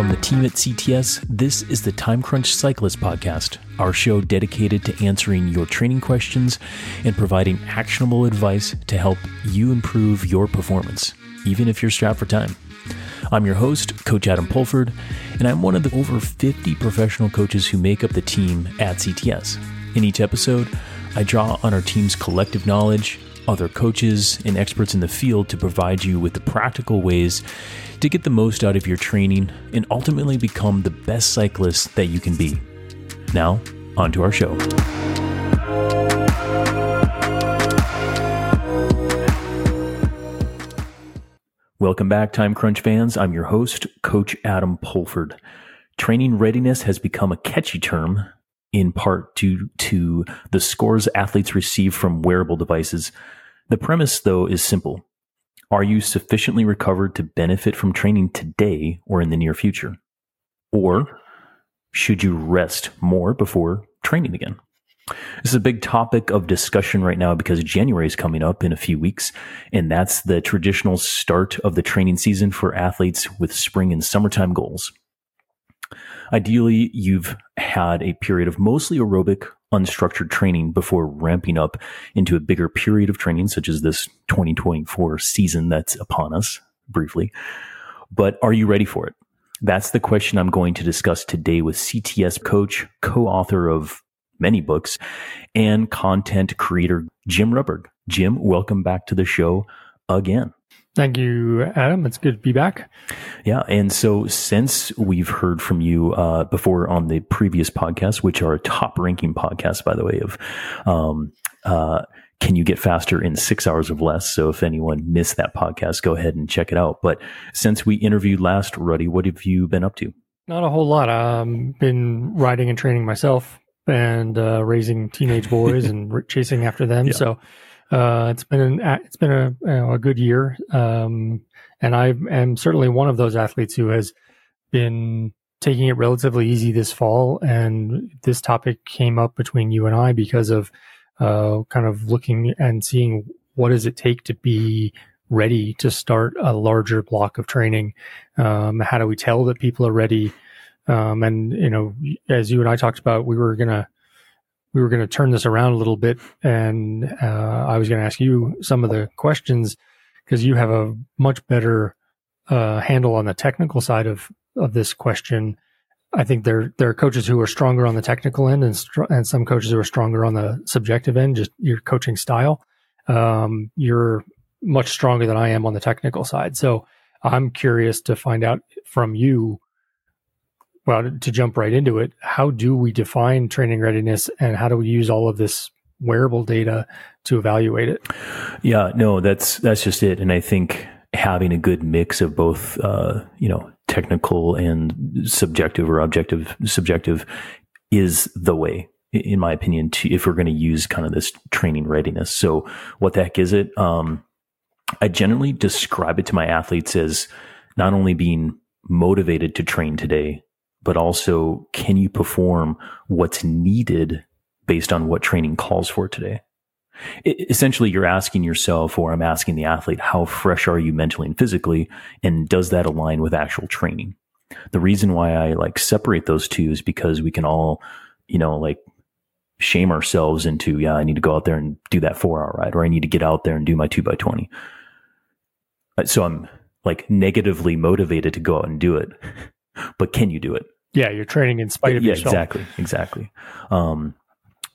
From the team at CTS, this is the Time Crunch Cyclist Podcast, our show dedicated to answering your training questions and providing actionable advice to help you improve your performance, even if you're strapped for time. I'm your host, Coach Adam Pulford, and I'm one of the over 50 professional coaches who make up the team at CTS. In each episode, I draw on our team's collective knowledge, other coaches, and experts in the field to provide you with the practical ways to get the most out of your training and ultimately become the best cyclist that you can be. Now, on to our show. Welcome back, Time Crunch fans. I'm your host, Coach Adam Pulford. Training readiness has become a catchy term, in part due to the scores athletes receive from wearable devices. The premise, though, is simple are you sufficiently recovered to benefit from training today or in the near future? Or should you rest more before training again? This is a big topic of discussion right now because January is coming up in a few weeks, and that's the traditional start of the training season for athletes with spring and summertime goals. Ideally, you've had a period of mostly aerobic unstructured training before ramping up into a bigger period of training, such as this 2024 season that's upon us briefly. But are you ready for it? That's the question I'm going to discuss today with CTS coach, co author of many books, and content creator Jim Rutberg. Jim, welcome back to the show again. Thank you, Adam. It's good to be back. Yeah. And so, since we've heard from you uh, before on the previous podcast, which are a top ranking podcast, by the way, of um, uh, Can You Get Faster in Six Hours of Less? So, if anyone missed that podcast, go ahead and check it out. But since we interviewed last, Ruddy, what have you been up to? Not a whole lot. I've um, been riding and training myself and uh, raising teenage boys and chasing after them. Yeah. So, uh, it's been an it's been a you know, a good year, um, and I am certainly one of those athletes who has been taking it relatively easy this fall. And this topic came up between you and I because of uh, kind of looking and seeing what does it take to be ready to start a larger block of training. Um, how do we tell that people are ready? Um, and you know, as you and I talked about, we were gonna we were going to turn this around a little bit, and uh, I was going to ask you some of the questions because you have a much better uh, handle on the technical side of of this question. I think there there are coaches who are stronger on the technical end, and str- and some coaches who are stronger on the subjective end. Just your coaching style, um, you're much stronger than I am on the technical side. So I'm curious to find out from you well, to jump right into it, how do we define training readiness and how do we use all of this wearable data to evaluate it? Yeah, no, that's that's just it. And I think having a good mix of both, uh, you know, technical and subjective or objective, subjective is the way, in my opinion, to if we're going to use kind of this training readiness. So, what the heck is it? Um, I generally describe it to my athletes as not only being motivated to train today, but also can you perform what's needed based on what training calls for today? It, essentially, you're asking yourself, or I'm asking the athlete, how fresh are you mentally and physically? And does that align with actual training? The reason why I like separate those two is because we can all, you know, like shame ourselves into, yeah, I need to go out there and do that four hour ride, or I need to get out there and do my two by 20. Uh, so I'm like negatively motivated to go out and do it. but can you do it? Yeah, you're training in spite of yeah, yourself. Exactly, exactly. Um,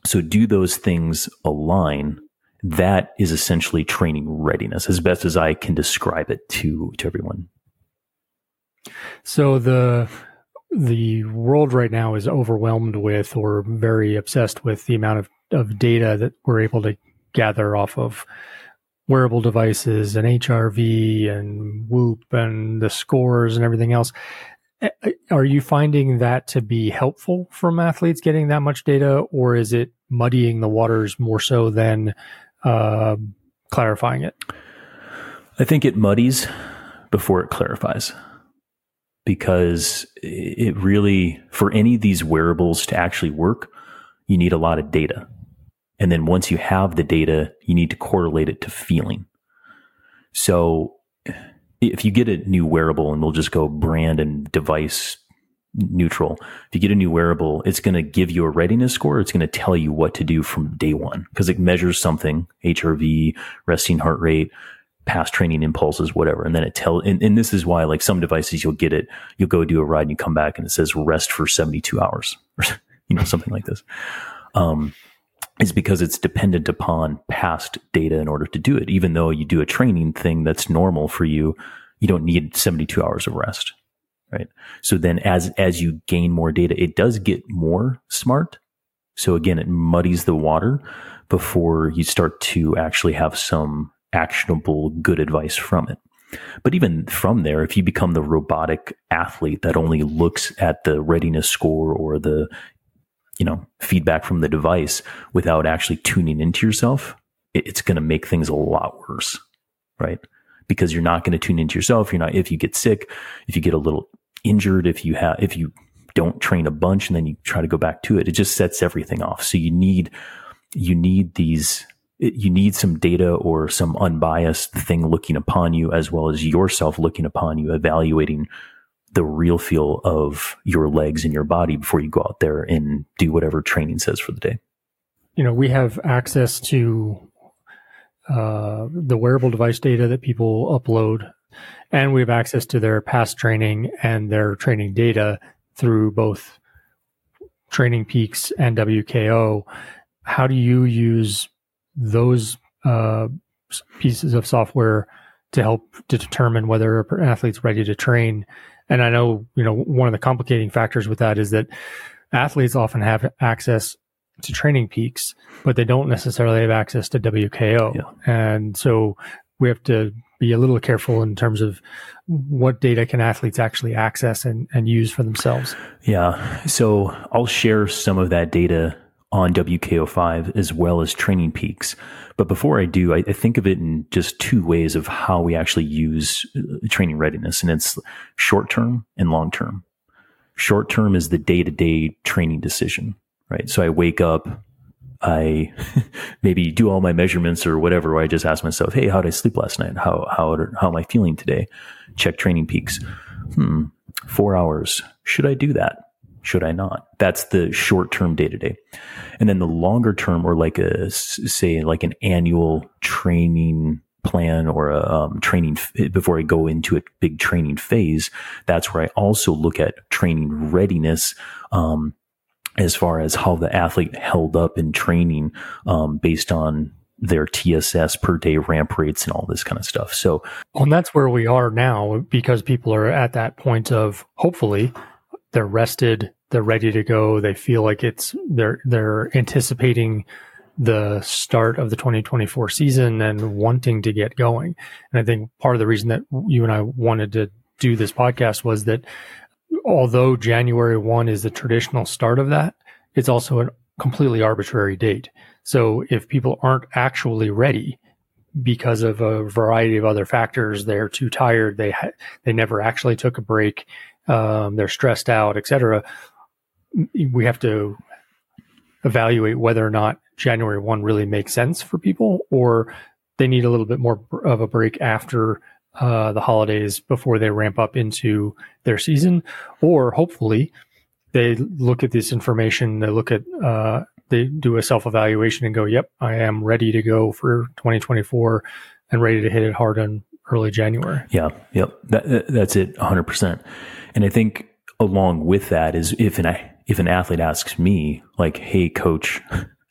so do those things align? That is essentially training readiness, as best as I can describe it to to everyone. So the the world right now is overwhelmed with or very obsessed with the amount of, of data that we're able to gather off of wearable devices and HRV and Whoop and the scores and everything else. Are you finding that to be helpful from athletes getting that much data, or is it muddying the waters more so than uh, clarifying it? I think it muddies before it clarifies because it really, for any of these wearables to actually work, you need a lot of data. And then once you have the data, you need to correlate it to feeling. So if you get a new wearable, and we'll just go brand and device neutral. If you get a new wearable, it's going to give you a readiness score. It's going to tell you what to do from day one because it measures something, HRV, resting heart rate, past training impulses, whatever. And then it tells, and, and, this is why like some devices, you'll get it, you'll go do a ride and you come back and it says rest for 72 hours or, you know, something like this. Um, is because it's dependent upon past data in order to do it. Even though you do a training thing that's normal for you, you don't need 72 hours of rest right? So then as, as you gain more data, it does get more smart. So again, it muddies the water before you start to actually have some actionable good advice from it. But even from there, if you become the robotic athlete that only looks at the readiness score or the, you know, feedback from the device without actually tuning into yourself, it's going to make things a lot worse, right? Because you're not going to tune into yourself. You're not, if you get sick, if you get a little injured, if you have, if you don't train a bunch and then you try to go back to it, it just sets everything off. So you need, you need these, you need some data or some unbiased thing looking upon you as well as yourself looking upon you, evaluating the real feel of your legs and your body before you go out there and do whatever training says for the day. You know, we have access to uh, the wearable device data that people upload and we have access to their past training and their training data through both Training Peaks and WKO. How do you use those uh, pieces of software to help to determine whether an athlete's ready to train? And I know, you know, one of the complicating factors with that is that athletes often have access to training peaks, but they don't necessarily have access to WKO. Yeah. And so we have to be a little careful in terms of what data can athletes actually access and, and use for themselves. Yeah. So I'll share some of that data on WKO5 as well as Training Peaks. But before I do, I, I, think of it in just two ways of how we actually use uh, training readiness, and it's short term and long term. Short term is the day to day training decision, right? So I wake up, I maybe do all my measurements or whatever, where I just ask myself, Hey, how did I sleep last night? How, how, how am I feeling today? Check training peaks. Hmm. Four hours. Should I do that? Should I not? That's the short term day to day. And then the longer term or like a, say like an annual training plan or a um, training before I go into a big training phase. That's where I also look at training readiness. Um, as far as how the athlete held up in training um, based on their TSS per day ramp rates and all this kind of stuff. So, and that's where we are now because people are at that point of hopefully they're rested, they're ready to go, they feel like it's they're they're anticipating the start of the 2024 season and wanting to get going. And I think part of the reason that you and I wanted to do this podcast was that although January 1 is the traditional start of that, it's also a completely arbitrary date. So if people aren't actually ready because of a variety of other factors, they're too tired, they ha- they never actually took a break, um, they're stressed out, etc. We have to evaluate whether or not January 1 really makes sense for people or they need a little bit more of a break after uh, the holidays before they ramp up into their season, or hopefully they look at this information, they look at, uh, they do a self evaluation and go, "Yep, I am ready to go for 2024 and ready to hit it hard in early January." Yeah, yep, that, that's it, 100. percent And I think along with that is if an if an athlete asks me like, "Hey, coach,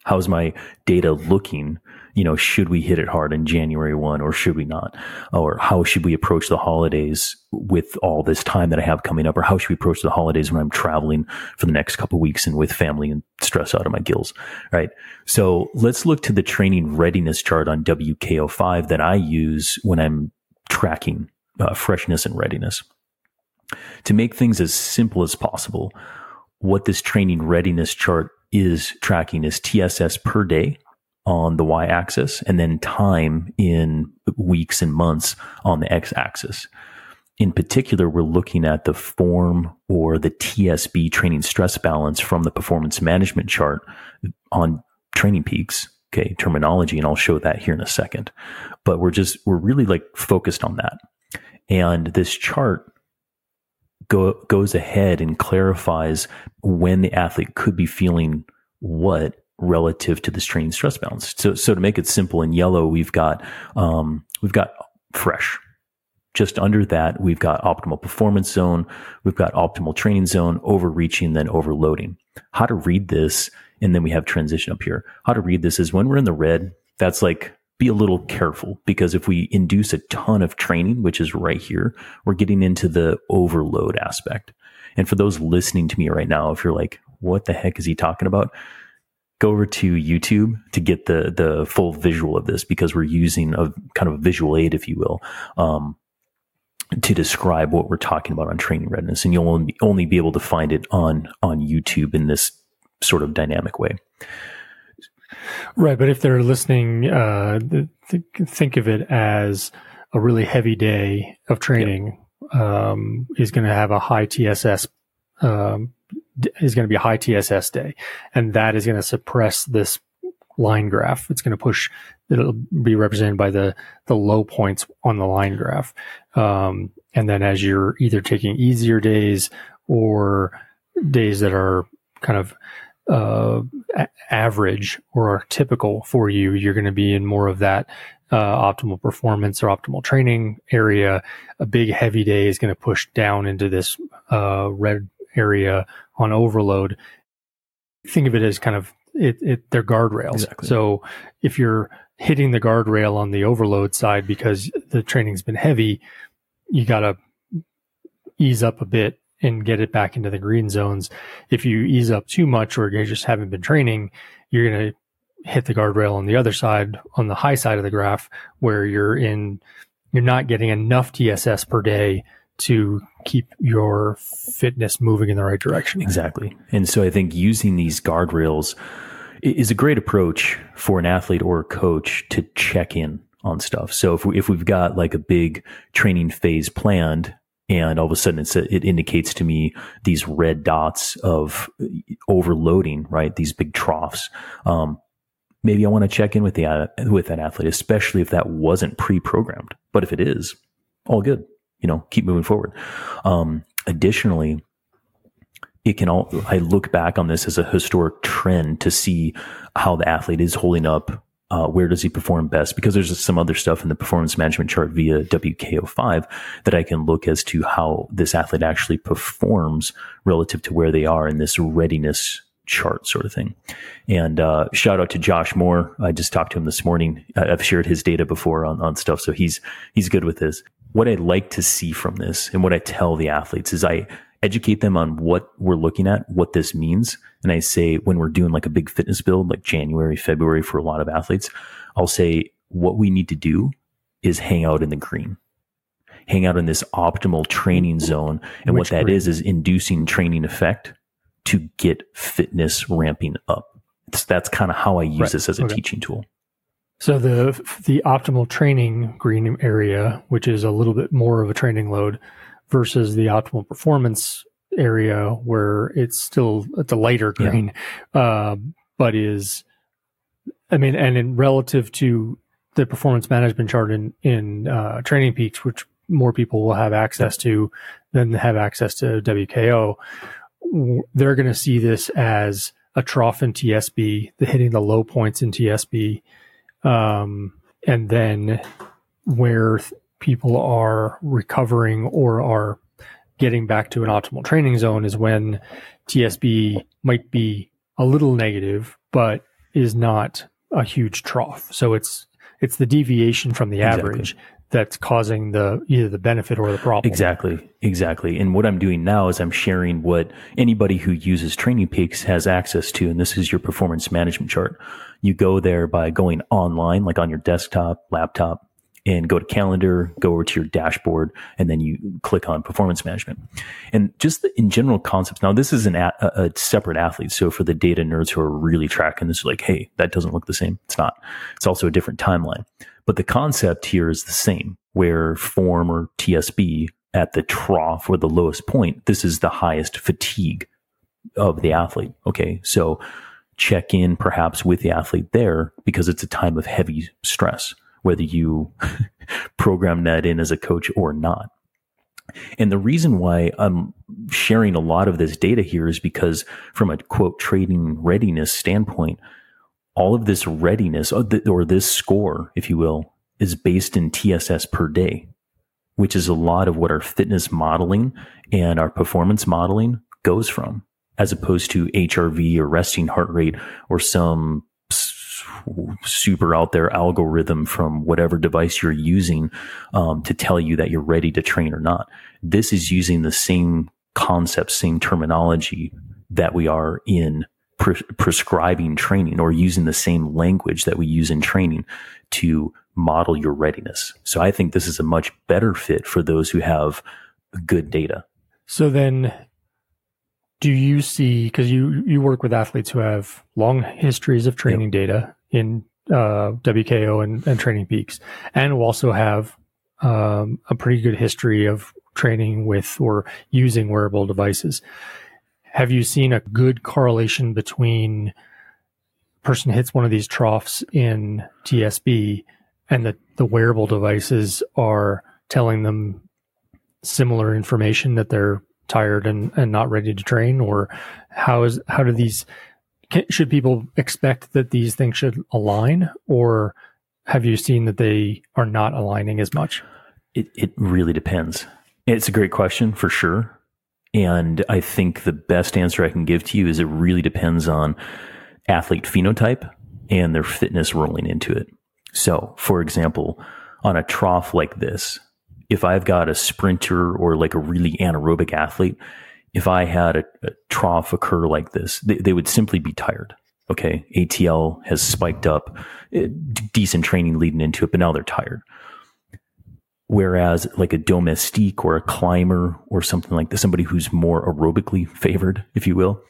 how's my data looking?" you know, should we hit it hard in January 1 or should we not? Or how should we approach the holidays with all this time that I have coming up? Or how should we approach the holidays when I'm traveling for the next couple weeks and with family and stress out of my gills? Right. So let's look to the training readiness chart on WKO5 that I use when I'm tracking uh, freshness and readiness. To make things as simple as possible, what this training readiness chart is tracking is TSS per day on the y axis and then time in weeks and months on the x axis. In particular, we're looking at the form or the TSB training stress balance from the performance management chart on training peaks. Okay, terminology, and I'll show that here in a second. But we're just, we're really like focused on that. And this chart go, goes ahead and clarifies when the athlete could be feeling what relative to the training stress balance. So, so to make it simple, in yellow we've got um, we've got fresh. Just under that, we've got optimal performance zone, we've got optimal training zone, overreaching, then overloading. How to read this, and then we have transition up here. How to read this is when we're in the red, that's like be a little careful because if we induce a ton of training, which is right here, we're getting into the overload aspect. And for those listening to me right now, if you're like, what the heck is he talking about? Go over to YouTube to get the the full visual of this because we're using a kind of a visual aid, if you will, um, to describe what we're talking about on training readiness, and you'll only, only be able to find it on on YouTube in this sort of dynamic way. Right, but if they're listening, uh, th- think of it as a really heavy day of training yep. um, is going to have a high TSS. Um, is going to be a high TSS day, and that is going to suppress this line graph. It's going to push. It'll be represented by the the low points on the line graph, um, and then as you're either taking easier days or days that are kind of uh, a- average or typical for you, you're going to be in more of that uh, optimal performance or optimal training area. A big heavy day is going to push down into this uh, red area on overload. Think of it as kind of it, it they're guardrails. Exactly. So if you're hitting the guardrail on the overload side because the training's been heavy, you got to ease up a bit and get it back into the green zones. If you ease up too much or you just haven't been training, you're going to hit the guardrail on the other side, on the high side of the graph, where you're in, you're not getting enough TSS per day to keep your fitness moving in the right direction. Exactly. And so I think using these guardrails is a great approach for an athlete or a coach to check in on stuff. So if we, if we've got like a big training phase planned and all of a sudden it indicates to me these red dots of overloading, right? These big troughs. Um, maybe I want to check in with the uh, with that athlete, especially if that wasn't pre-programmed. But if it is, all good. You know, keep moving forward. Um, additionally, it can all. I look back on this as a historic trend to see how the athlete is holding up uh, where does he perform best? Because there's some other stuff in the performance management chart via WKO5 that I can look as to how this athlete actually performs relative to where they are in this readiness chart sort of thing. And uh, shout out to Josh Moore. I just talked to him this morning. I've shared his data before on, on stuff, so he's he's good with this. What I like to see from this, and what I tell the athletes, is I educate them on what we're looking at, what this means. And I say, when we're doing like a big fitness build, like January, February for a lot of athletes, I'll say, what we need to do is hang out in the green, hang out in this optimal training zone. And Which what that green? is, is inducing training effect to get fitness ramping up. It's, that's kind of how I use right. this as a okay. teaching tool. So the the optimal training green area, which is a little bit more of a training load, versus the optimal performance area where it's still it's a lighter green, yeah. uh, but is I mean, and in relative to the performance management chart in in uh, Training Peaks, which more people will have access to than have access to WKO, they're going to see this as a trough in TSB, the hitting the low points in TSB, um, and then where people are recovering or are getting back to an optimal training zone is when TSB might be a little negative, but is not a huge trough. So it's it's the deviation from the average exactly. that's causing the either the benefit or the problem. Exactly, exactly. And what I'm doing now is I'm sharing what anybody who uses Training Peaks has access to, and this is your performance management chart. You go there by going online, like on your desktop, laptop, and go to calendar, go over to your dashboard, and then you click on performance management. And just the, in general concepts. Now, this is an a, a, separate athlete. So for the data nerds who are really tracking this, like, hey, that doesn't look the same. It's not. It's also a different timeline. But the concept here is the same, where form or TSB at the trough or the lowest point, this is the highest fatigue of the athlete. Okay. So check in perhaps with the athlete there because it's a time of heavy stress whether you program that in as a coach or not. And the reason why I'm sharing a lot of this data here is because from a quote training readiness standpoint, all of this readiness or, this score, if you will, is based in TSS per day, which is a lot of what our fitness modeling and our performance modeling goes from, as opposed to HRV or resting heart rate or some super out there algorithm from whatever device you're using um, to tell you that you're ready to train or not. This is using the same concept, same terminology that we are in pre- prescribing training or using the same language that we use in training to model your readiness. So I think this is a much better fit for those who have good data. So then do you see because you you work with athletes who have long histories of training yep. data in uh, WKO and, and Training Peaks, and we'll also have um, a pretty good history of training with or using wearable devices. Have you seen a good correlation between person hits one of these troughs in TSB and that the wearable devices are telling them similar information that they're tired and, and not ready to train or how is how do these should people expect that these things should align, or have you seen that they are not aligning as much? It it really depends. It's a great question for sure, and I think the best answer I can give to you is it really depends on athlete phenotype and their fitness rolling into it. So, for example, on a trough like this, if I've got a sprinter or like a really anaerobic athlete, if I had a, a trough occur like this, they, they, would simply be tired. Okay. ATL has spiked up, eh, decent training leading into it, but now they're tired. Whereas like a domestique or a climber or something like this, somebody who's more aerobically favored, if you will,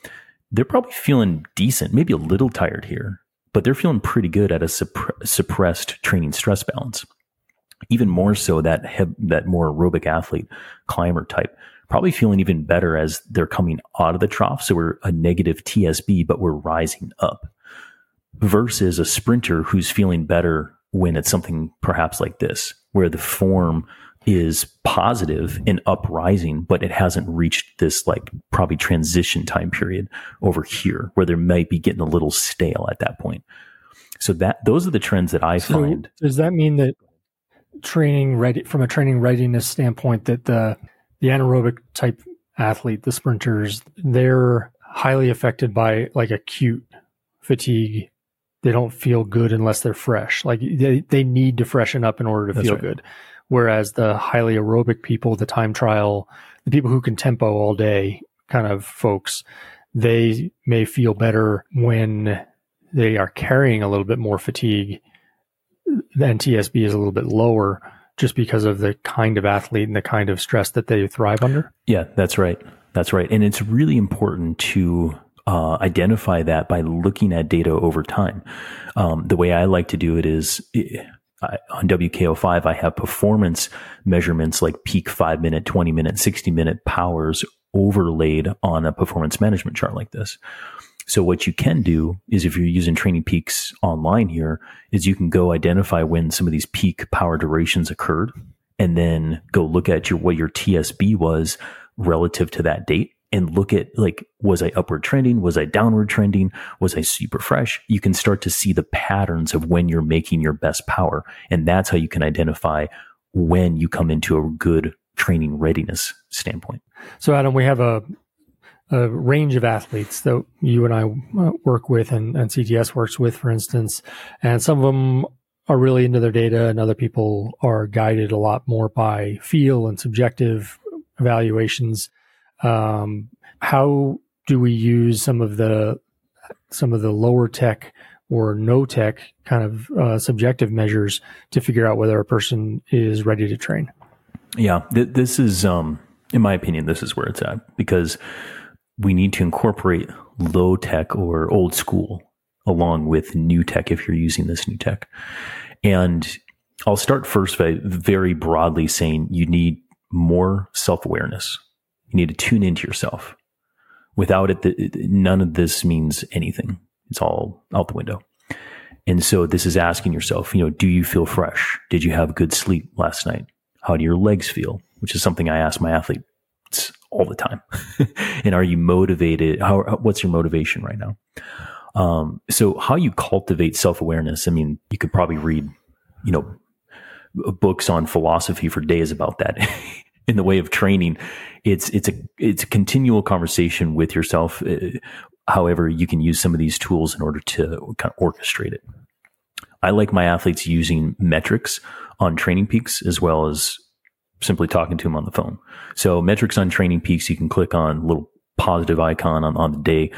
they're probably feeling decent, maybe a little tired here, but they're feeling pretty good at a supp- suppressed training stress balance. Even more so that he- that more aerobic athlete, climber type, probably feeling even better as they're coming out of the trough. So we're a negative TSB, but we're rising up versus a sprinter who's feeling better when it's something perhaps like this, where the form is positive and uprising, but it hasn't reached this like probably transition time period over here where there might be getting a little stale at that point. So that those are the trends that I so find. Does that mean that training ready from a training readiness standpoint that the the anaerobic type athlete, the sprinters, they're highly affected by like acute fatigue. They don't feel good unless they're fresh. Like they, they need to freshen up in order to That's feel right. good. Whereas the highly aerobic people, the time trial, the people who can tempo all day kind of folks, they may feel better when they are carrying a little bit more fatigue. The NTSB is a little bit lower just because of the kind of athlete and the kind of stress that they thrive under? Yeah, that's right. That's right. And it's really important to uh, identify that by looking at data over time. Um, the way I like to do it is I, on WKO5, I have performance measurements like peak five minute, 20 minute, 60 minute powers overlaid on a performance management chart like this. So what you can do is if you're using training peaks online here is you can go identify when some of these peak power durations occurred and then go look at your what your TSB was relative to that date and look at like was I upward trending? Was I downward trending? Was I super fresh? You can start to see the patterns of when you're making your best power. And that's how you can identify when you come into a good training readiness standpoint. So Adam, we have a a range of athletes that you and I uh, work with and, and CTS works with, for instance. And some of them are really into their data and other people are guided a lot more by feel and subjective evaluations. Um, how do we use some of the, some of the lower tech or no tech kind of uh, subjective measures to figure out whether a person is ready to train? Yeah, th- this is, um, in my opinion, this is where it's at because we need to incorporate low tech or old school along with new tech if you're using this new tech. And I'll start first by very broadly saying you need more self awareness. You need to tune into yourself. Without it, none of this means anything. It's all out the window. And so this is asking yourself, you know, do you feel fresh? Did you have good sleep last night? How do your legs feel? Which is something I ask my athletes all the time. and are you motivated? How, what's your motivation right now? Um, so how you cultivate self awareness. I mean, you could probably read, you know, books on philosophy for days about that. In the way of training, it's it's a it's a continual conversation with yourself. Uh, however, you can use some of these tools in order to kind of orchestrate it. I like my athletes using metrics on training peaks as well as simply talking to them on the phone. So metrics on training peaks, you can click on little positive icon on, on the day,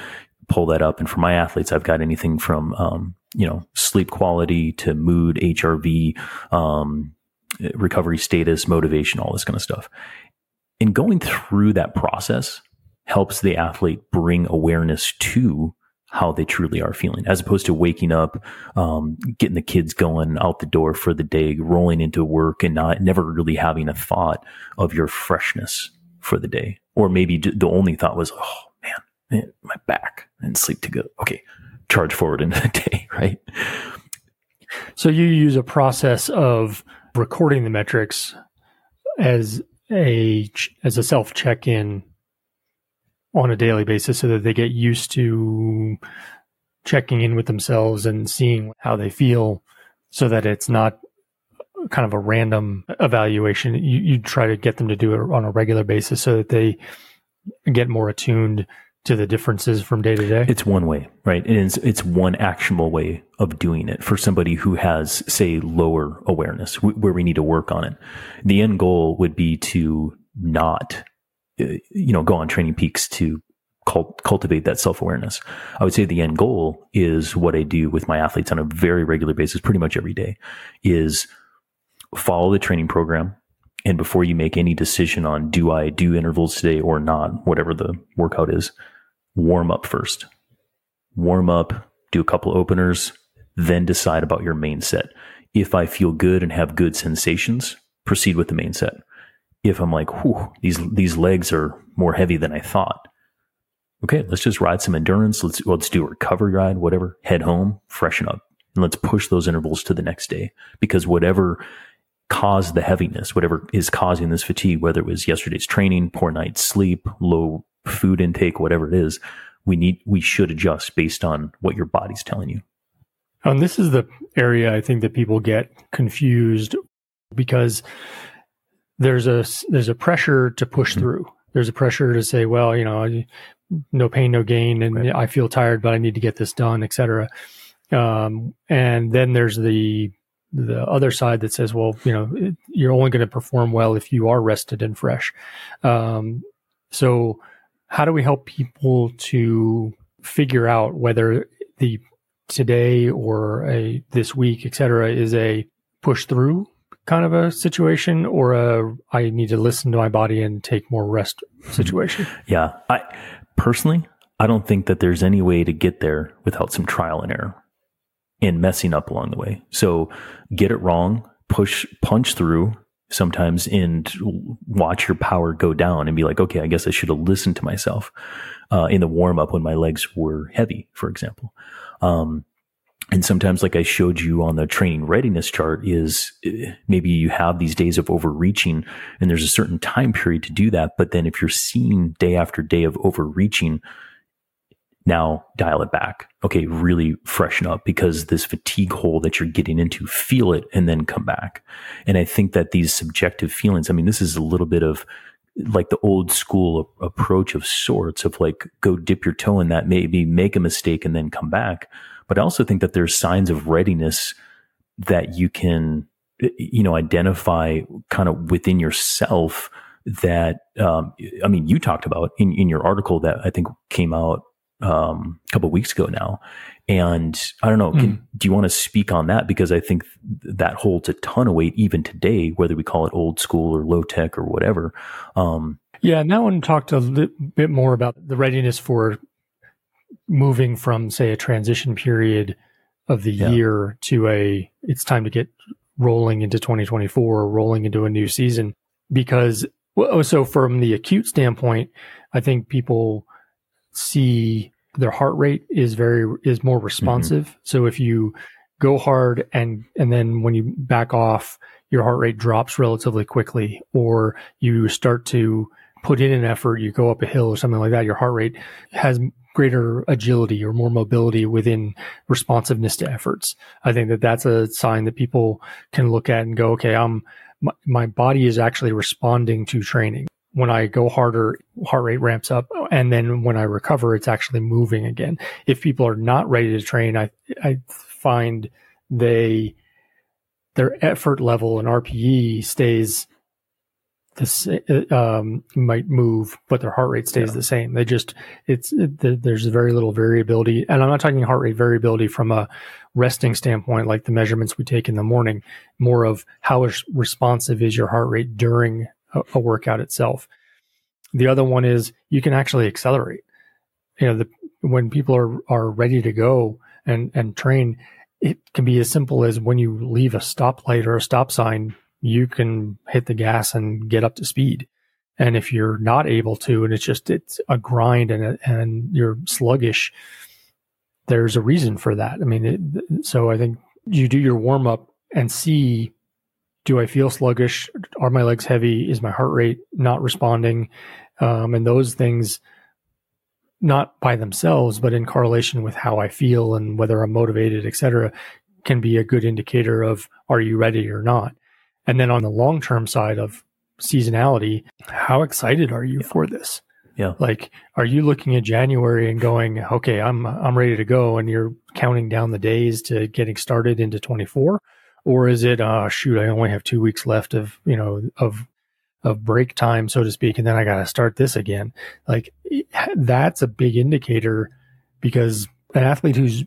pull that up. And for my athletes, I've got anything from, um, you know, sleep quality to mood, HRV, um, recovery status, motivation, all this kind of stuff. And going through that process helps the athlete bring awareness to how they truly are feeling, as opposed to waking up, um, getting the kids going out the door for the day, rolling into work, and not never really having a thought of your freshness for the day, or maybe the only thought was, "Oh man, my back," and sleep to go. Okay, charge forward into the day, right? So you use a process of recording the metrics as a as a self check in on a daily basis so that they get used to checking in with themselves and seeing how they feel so that it's not kind of a random evaluation. You, you try to get them to do it on a regular basis so that they get more attuned to the differences from day to day? It's one way, right? And it's, it's one actionable way of doing it for somebody who has, say, lower awareness where we need to work on it. The end goal would be to not Uh, you know, go on training peaks to cult- cultivate that self awareness. I would say the end goal is what I do with my athletes on a very regular basis, pretty much every day, is follow the training program. And before you make any decision on do I do intervals today or not, whatever the workout is, warm up first. Warm up, do a couple openers, then decide about your main set. If I feel good and have good sensations, proceed with the main set if I'm like, whew, these these legs are more heavy than I thought. Okay, let's just ride some endurance. Let's let's do a recovery ride, whatever. Head home, freshen up, and let's push those intervals to the next day because whatever caused the heaviness, whatever is causing this fatigue, whether it was yesterday's training, poor night's sleep, low food intake, whatever it is, we need we should adjust based on what your body's telling you. And this is the area I think that people get confused because there's a there's a pressure to push mm-hmm. through. There's a pressure to say, well, you know, no pain, no gain, and right. I feel tired, but I need to get this done, etc. Um, and then there's the the other side that says, well, you know, you're only going to perform well if you are rested and fresh. Um, so, how do we help people to figure out whether the today or a this week, et cetera, is a push through kind of a situation or a I need to listen to my body and take more rest situation? yeah. I personally, I don't think that there's any way to get there without some trial and error and messing up along the way. So get it wrong, push, punch through sometimes and watch your power go down and be like, okay, I guess I should have listened to myself uh, in the warm up when my legs were heavy, for example. Um, and sometimes like i showed you on the training readiness chart is eh, maybe you have these days of overreaching and there's a certain time period to do that. But then if you're seeing day after day of overreaching now dial it back. Okay really freshen up because this fatigue hole that you're getting into feel it and then come back. And i think that these subjective feelings i mean this is a little bit of like the old school approach of sorts of like go dip your toe in that maybe make a mistake and then come back but I also think that there's signs of readiness that you can, you know, identify kind of within yourself that, um, I mean, you talked about in, in your article that I think came out um, a couple weeks ago now. And I don't know, can, mm. do you want to speak on that? Because I think that holds a ton of weight even today, whether we call it old school or low tech or whatever. Um, yeah, and that one talked a bit more about the readiness for moving from say a transition period of the yeah. year to a it's time to get rolling into 2024 rolling into a new season because well, so from the acute standpoint i think people see their heart rate is very is more responsive mm-hmm. so if you go hard and and then when you back off your heart rate drops relatively quickly or you start to put in an effort you go up a hill or something like that your heart rate has greater agility or more mobility within responsiveness to efforts i think that that's a sign that people can look at and go okay i'm my, my body is actually responding to training when I go harder, heart rate ramps up. And then when I recover, it's actually moving again. If people are not ready to train, I, I find they, their effort level and RPE stays this, um, might move, but their heart rate stays yeah. the same. They just, it's, it, there's very little variability. And I'm not talking heart rate variability from a resting standpoint, like the measurements we take in the morning, more of how responsive is your heart rate during a, a workout itself. The other one is you can actually accelerate. You know, the, when people are, are ready to go and, and train, it can be as simple as when you leave a stoplight or a stop sign, you can hit the gas and get up to speed. And if you're not able to, and it's just, it's a grind and, and you're sluggish, there's a reason for that. I mean, it, so I think you do your warm up and see do I feel sluggish? Are my legs heavy? Is my heart rate not responding? Um, and those things, not by themselves, but in correlation with how I feel and whether I'm motivated, etc., can be a good indicator of are you ready or not. And then on the long term side of seasonality, how excited are you yeah. for this? Yeah. Like, are you looking at January and going, okay, I'm, I'm ready to go. And you're counting down the days to getting started into 24 or is it uh shoot i only have two weeks left of you know of of break time so to speak and then i got to start this again like that's a big indicator because an athlete who's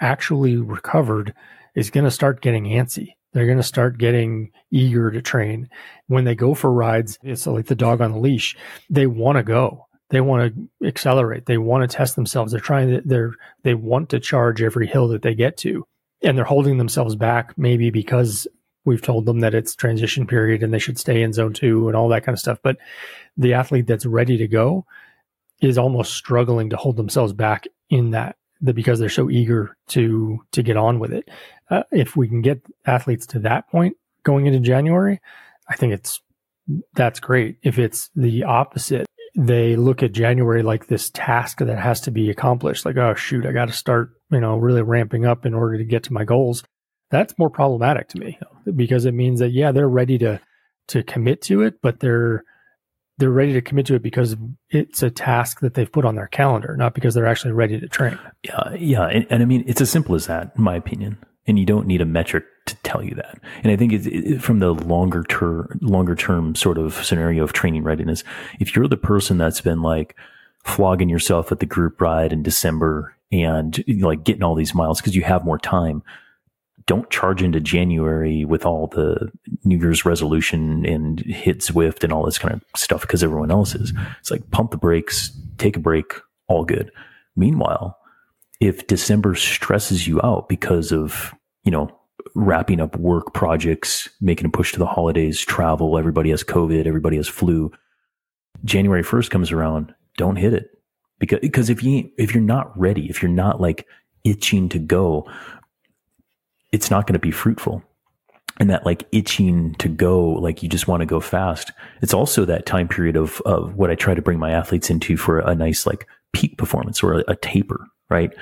actually recovered is going to start getting antsy they're going to start getting eager to train. When they go for rides it's like the dog on the leash. They want to go. They want to accelerate. They want to test themselves. They're trying to they're they want to charge every hill that they get to. And they're holding themselves back maybe because we've told them that it's transition period and they should stay in zone two and all that kind of stuff. But the athlete that's ready to go is almost struggling to hold themselves back in that because they're so eager to to get on with it. Uh, if we can get athletes to that point going into January, I think it's that's great. If it's the opposite, they look at January like this task that has to be accomplished. Like, oh shoot, I got to start, you know, really ramping up in order to get to my goals. That's more problematic to me because it means that yeah, they're ready to to commit to it, but they're they're ready to commit to it because it's a task that they've put on their calendar, not because they're actually ready to train. Yeah, yeah, and, and I mean it's as simple as that, in my opinion. And you don't need a metric to tell you that. And I think it's it, from the longer term, longer term sort of scenario of training readiness. If you're the person that's been like flogging yourself at the group ride in December and like getting all these miles because you have more time, don't charge into January with all the New Year's resolution and hit Zwift and all this kind of stuff because everyone else is. It's like pump the brakes, take a break, all good. Meanwhile, if December stresses you out because of, you know, wrapping up work projects, making a push to the holidays, travel, everybody has COVID, everybody has flu. January 1st comes around, don't hit it. Because, because if you, if you're not ready, if you're not like itching to go, it's not going to be fruitful. And that like itching to go, like you just want to go fast. It's also that time period of, of what I try to bring my athletes into for a nice like peak performance or a, a taper, right?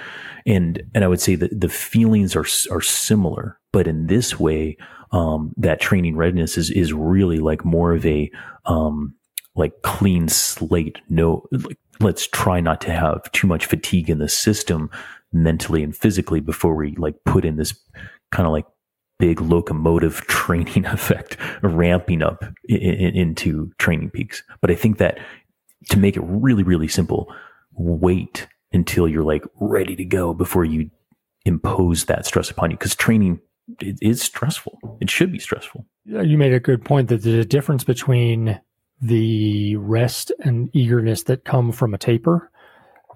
And and I would say that the feelings are are similar, but in this way, um, that training readiness is is really like more of a um, like clean slate. No, like, let's try not to have too much fatigue in the system mentally and physically before we like put in this kind of like big locomotive training effect ramping up in, in, into training peaks. But I think that to make it really, really simple, wait until you're like ready to go before you impose that stress upon you. Because training it is stressful. It should be stressful. You made a good point that there's a difference between the rest and eagerness that come from a taper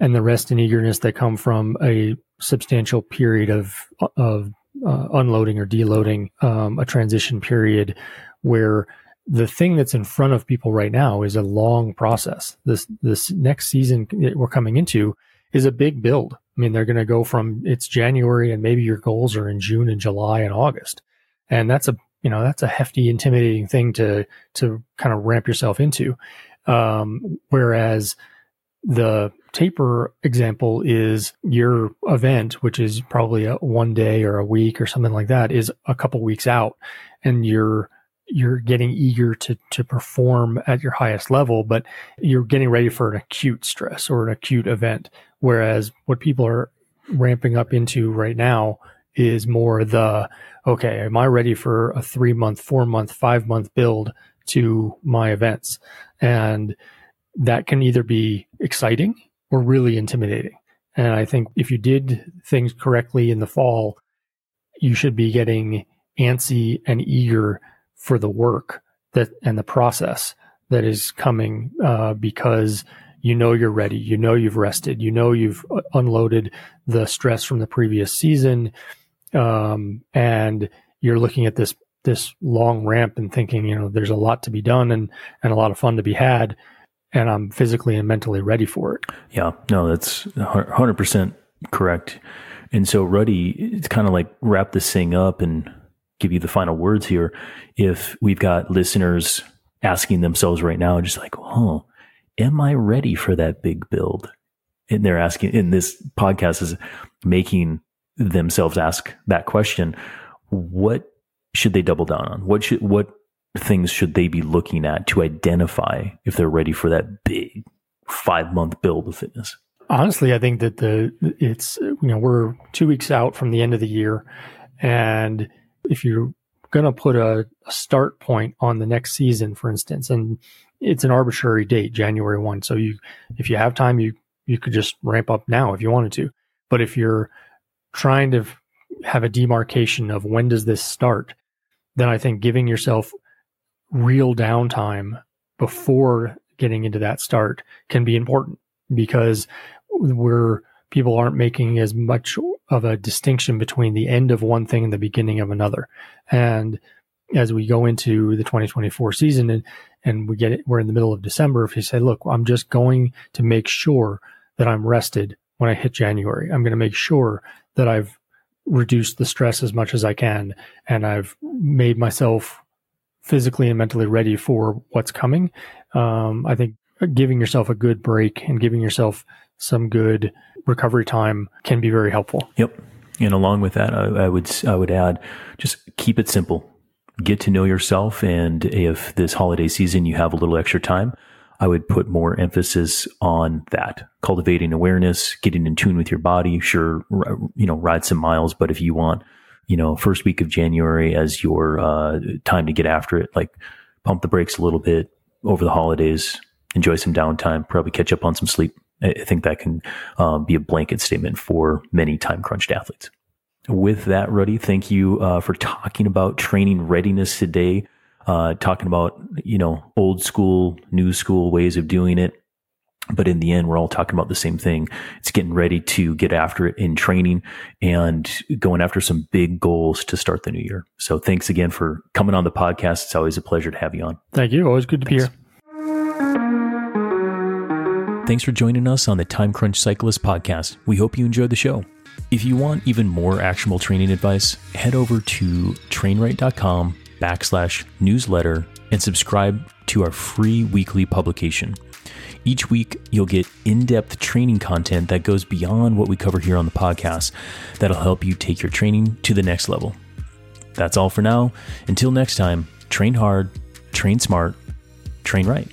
and the rest and eagerness that come from a substantial period of of uh, unloading or deloading, um, a transition period where the thing that's in front of people right now is a long process. This this next season we're coming into is a big build. I mean, they're going to go from it's January and maybe your goals are in June and July and August. And that's a, you know, that's a hefty, intimidating thing to, to kind of ramp yourself into. Um, whereas the taper example is your event, which is probably a one day or a week or something like that is a couple weeks out and you're, you're getting eager to to perform at your highest level, but you're getting ready for an acute stress or an acute event. Whereas what people are ramping up into right now is more the okay, am I ready for a three month, four month, five month build to my events? And that can either be exciting or really intimidating. And I think if you did things correctly in the fall, you should be getting antsy and eager for the work that and the process that is coming uh, because you know you're ready you know you've rested you know you've uh, unloaded the stress from the previous season um, and you're looking at this this long ramp and thinking you know there's a lot to be done and and a lot of fun to be had and I'm physically and mentally ready for it. Yeah, no, that's 100% correct. And so, Ruddy, it's kind of like wrap this thing up and give you the final words here. If we've got listeners asking themselves right now, just like, oh, am I ready for that big build? And they're asking, and this podcast is making themselves ask that question. What should they double down on? What should, what things should they be looking at to identify if they're ready for that big five month build of fitness? Honestly, I think that the, it's, you know, we're two weeks out from the end of the year and if you're going to put a, a, start point on the next season, for instance, and it's an arbitrary date, January 1. So you, if you have time, you, you could just ramp up now if you wanted to. But if you're trying to have a demarcation of when does this start, then I think giving yourself real downtime before getting into that start can be important because we're people aren't making as much of a distinction between the end of one thing and the beginning of another. And as we go into the 2024 season and, and we get it, we're in the middle of December. If you say, look, I'm just going to make sure that I'm rested when I hit January, I'm going to make sure that I've reduced the stress as much as I can and I've made myself physically and mentally ready for what's coming. Um, I think giving yourself a good break and giving yourself some good recovery time can be very helpful. Yep. And along with that, I, I, would I would add just keep it simple. Get to know yourself, and if this holiday season you have a little extra time, I would put more emphasis on that, cultivating awareness, getting in tune with your body. Sure, you know, ride some miles, but if you want, you know, first week of January as your uh, time to get after it, like pump the brakes a little bit over the holidays, enjoy some downtime, probably catch up on some sleep. I think that can um, be a blanket statement for many time crunched athletes. With that, Ruddy, thank you uh, for talking about training readiness today. Uh, talking about you know old school, new school ways of doing it, but in the end, we're all talking about the same thing. It's getting ready to get after it in training and going after some big goals to start the new year. So thanks again for coming on the podcast. It's always a pleasure to have you on. Thank you. Always good to thanks. be here. Thanks for joining us on the Time Crunch Cyclist podcast. We hope you enjoyed the show. If you want even more actionable training advice, head over to trainright.com backslash newsletter and subscribe to our free weekly publication. Each week, you'll get in depth training content that goes beyond what we cover here on the podcast that'll help you take your training to the next level. That's all for now. Until next time, train hard, train smart, train right.